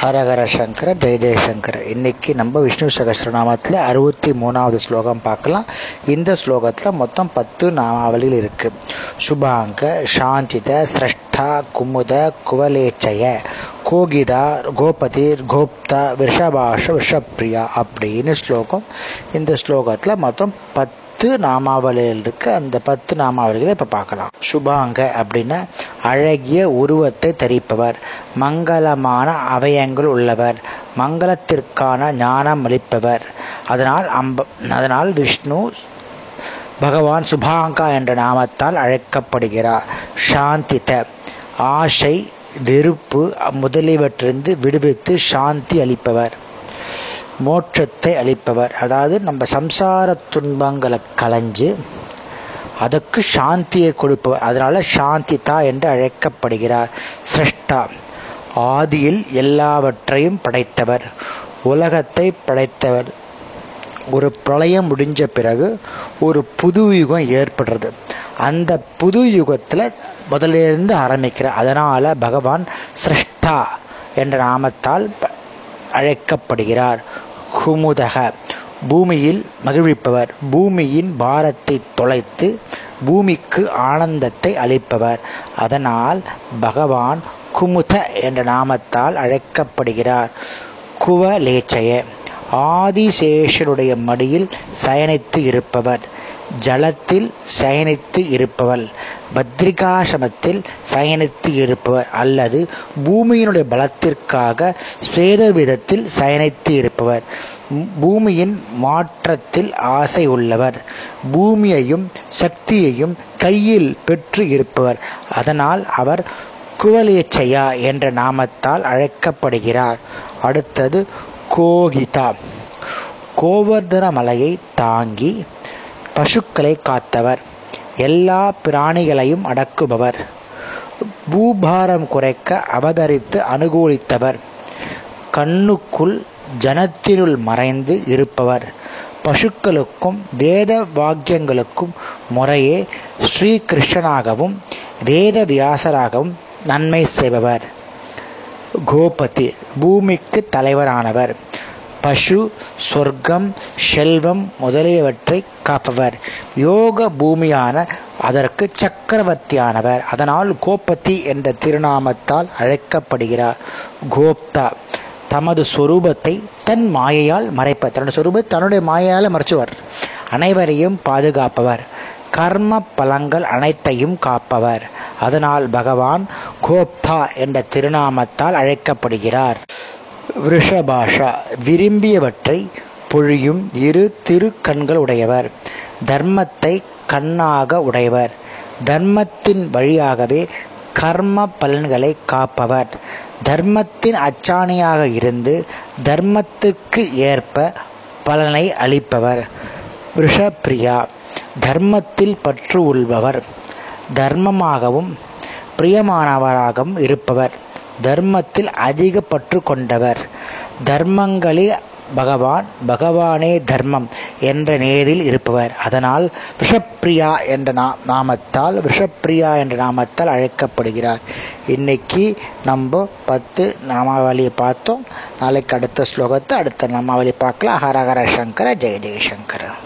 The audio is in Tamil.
ஹரஹர சங்கர ஜெய ஜெயசங்கர இன்னைக்கு நம்ம விஷ்ணு சகஸ்ரநாமத்தில் அறுபத்தி மூணாவது ஸ்லோகம் பார்க்கலாம். இந்த ஸ்லோகத்தில் மொத்தம் பத்து நாமாவளிகள் இருக்கு. சுபாங்க சாந்தித சிரஷ்டா குமுத குவலேச்சய கோகிதா கோபதிர் கோப்தா விஷபாஷ விஷப்பிரியா அப்படின்னு ஸ்லோகம். இந்த ஸ்லோகத்தில் மொத்தம் பத்து நாமாவளிகள் இருக்கு. அந்த பத்து நாமாவளிகளை இப்போ பார்க்கலாம். சுபாங்க அப்படின்னா அழகிய உருவத்தை தரிப்பவர். மங்களமான அவயங்கள் உள்ளவர். மங்களத்திற்கான ஞானம் அளிப்பவர். அதனால் அம்ப அதனால் விஷ்ணு பகவான் சுபாங்கா என்ற நாமத்தால் அழைக்கப்படுகிறார். சாந்தித ஆசை வெறுப்பு முதலியவற்றிலிருந்து விடுவித்து சாந்தி அளிப்பவர். மோட்சத்தை அளிப்பவர். அதாவது நம்ம சம்சார துன்பங்களை களைஞ்சு அதற்கு சாந்தியை கொடுப்பவர். அதனால சாந்திதா என்று அழைக்கப்படுகிறார். சிரஷ்டா. ஆதியில் எல்லாவற்றையும் படைத்தவர். உலகத்தை படைத்தவர். ஒரு பிரளயம் முடிஞ்ச பிறகு ஒரு புது யுகம் ஏற்படுறது. அந்த புது யுகத்தில் முதலிருந்து ஆரம்பிக்கிறார். அதனால் பகவான் சிரஷ்டா என்ற நாமத்தால் அழைக்கப்படுகிறார். குமுதக. பூமியில் மகிழ்விப்பவர். பூமியின் பாரத்தை தொலைத்து பூமிக்கு ஆனந்தத்தை அளிப்பவர். அதனால் பகவான் குமுத என்ற நாமத்தால் அழைக்கப்படுகிறார். குவலேச்சய ஆதிசேஷனுடைய மடியில் சயனித்து இருப்பவர். ஜலத்தில் சயனித்து இருப்பவள். பத்ரிகாசிரமத்தில் சயனித்து இருப்பவர். அல்லது பூமியினுடைய பலத்திற்காக ஸ்வேத விதத்தில் சயனித்து இருப்பவர். பூமியின் மாற்றத்தில் ஆசை உள்ளவர். பூமியையும் சக்தியையும் கையில் பெற்று இருப்பவர். அதனால் அவர் குவலேச்சையா என்ற நாமத்தால் அழைக்கப்படுகிறார். அடுத்தது கோகிதா. கோவர்தன மலையை தாங்கி பசுக்களை காத்தவர். எல்லா பிராணிகளையும் அடக்குபவர். பூபாரம் குறைக்க அவதரித்து அனுகூலித்தவர். கண்ணுக்குள் ஜனத்தினுள் மறைந்து இருப்பவர். பசுக்களுக்கும் வேத வாக்கியங்களுக்கும் முறையே ஸ்ரீகிருஷ்ணனாகவும் வேத வியாசராகவும் நன்மை செய்பவர். கோபதி பூமிக்கு தலைவரானவர். பசு சொர்க்கம் செல்வம் முதலியவற்றை காப்பவர். யோக பூமியான அதற்கு சக்கரவர்த்தியானவர். அதனால் கோபதி என்ற திருநாமத்தால் அழைக்கப்படுகிறார். கோப்தா தமது சொரூபத்தை தன் மாயையால் மறைப்பர். தன்னுடைய சொரூபத்தை தன்னுடைய மாயையால் மறைச்சுவர். அனைவரையும் பாதுகாப்பவர். கர்ம பலங்கள் அனைத்தையும் காப்பவர். அதனால் பகவான் கோப்தா என்ற திருநாமத்தால் அழைக்கப்படுகிறார். ரிஷபாஷா விரும்பியவற்றை பொழியும் இரு திருக்கண்கள் உடையவர். தர்மத்தை கண்ணாக உடையவர். தர்மத்தின் வழியாகவே கர்ம பலன்களை காப்பவர். தர்மத்தின் அச்சாணியாக இருந்து தர்மத்துக்கு ஏற்ப பலனை அளிப்பவர். ரிஷப்பிரியா தர்மத்தில் பற்று உள்பவர். தர்மமாகவும் பிரியமானவராகவும் இருப்பவர். தர்மத்தில் அதிக பற்று கொண்டவர். தர்மங்களில் பகவான் பகவானே தர்மம் என்ற நேரில் இருப்பவர். அதனால் விஷப்பிரியா என்ற நா நாமத்தால் விஷப்பிரியா என்ற நாமத்தால் அழைக்கப்படுகிறார். இன்னைக்கு நம்ம பத்து நாமாவளியை பார்த்தோம். நாளைக்கு அடுத்த ஸ்லோகத்தை அடுத்த நாமாவளி பார்க்கலாம். ஹரஹர சங்கர ஜெய ஜெயசங்கர